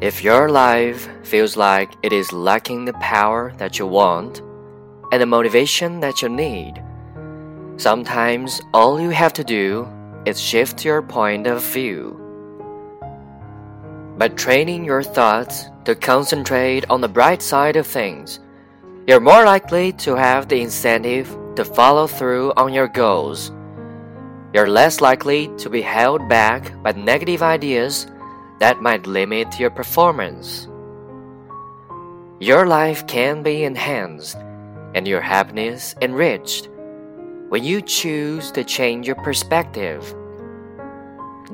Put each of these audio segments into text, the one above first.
If your life feels like it is lacking the power that you want and the motivation that you need, sometimes all you have to do is shift your point of view. By training your thoughts to concentrate on the bright side of things, you're more likely to have the incentive to follow through on your goals. You're less likely to be held back by negative ideas that might limit your performance. Your life can be enhanced and your happiness enriched when you choose to change your perspective.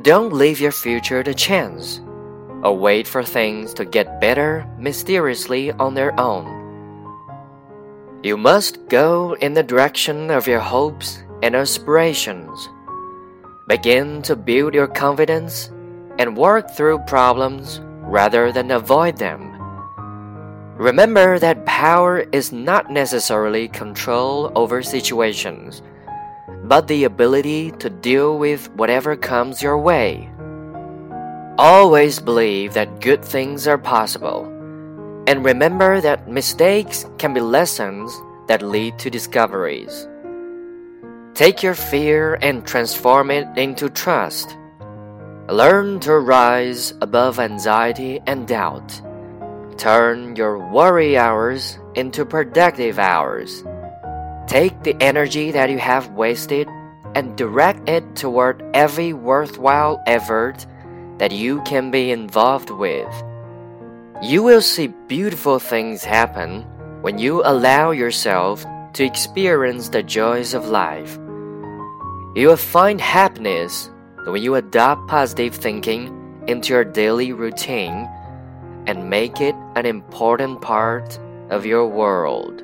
Don't leave your future to chance or wait for things to get better mysteriously on their own. You must go in the direction of your hopes and aspirations. Begin to build your confidence and work through problems rather than avoid them. Remember that power is not necessarily control over situations, but the ability to deal with whatever comes your way. Always believe that good things are possible, and remember that mistakes can be lessons that lead to discoveries. Take your fear and transform it into trust. Learn to rise above anxiety and doubt. Turn your worry hours into productive hours. Take the energy that you have wasted and direct it toward every worthwhile effort that you can be involved with. You will see beautiful things happen when you allow yourself to experience the joys of life. You will find happiness when you adopt positive thinking into your daily routine and make it an important part of your world.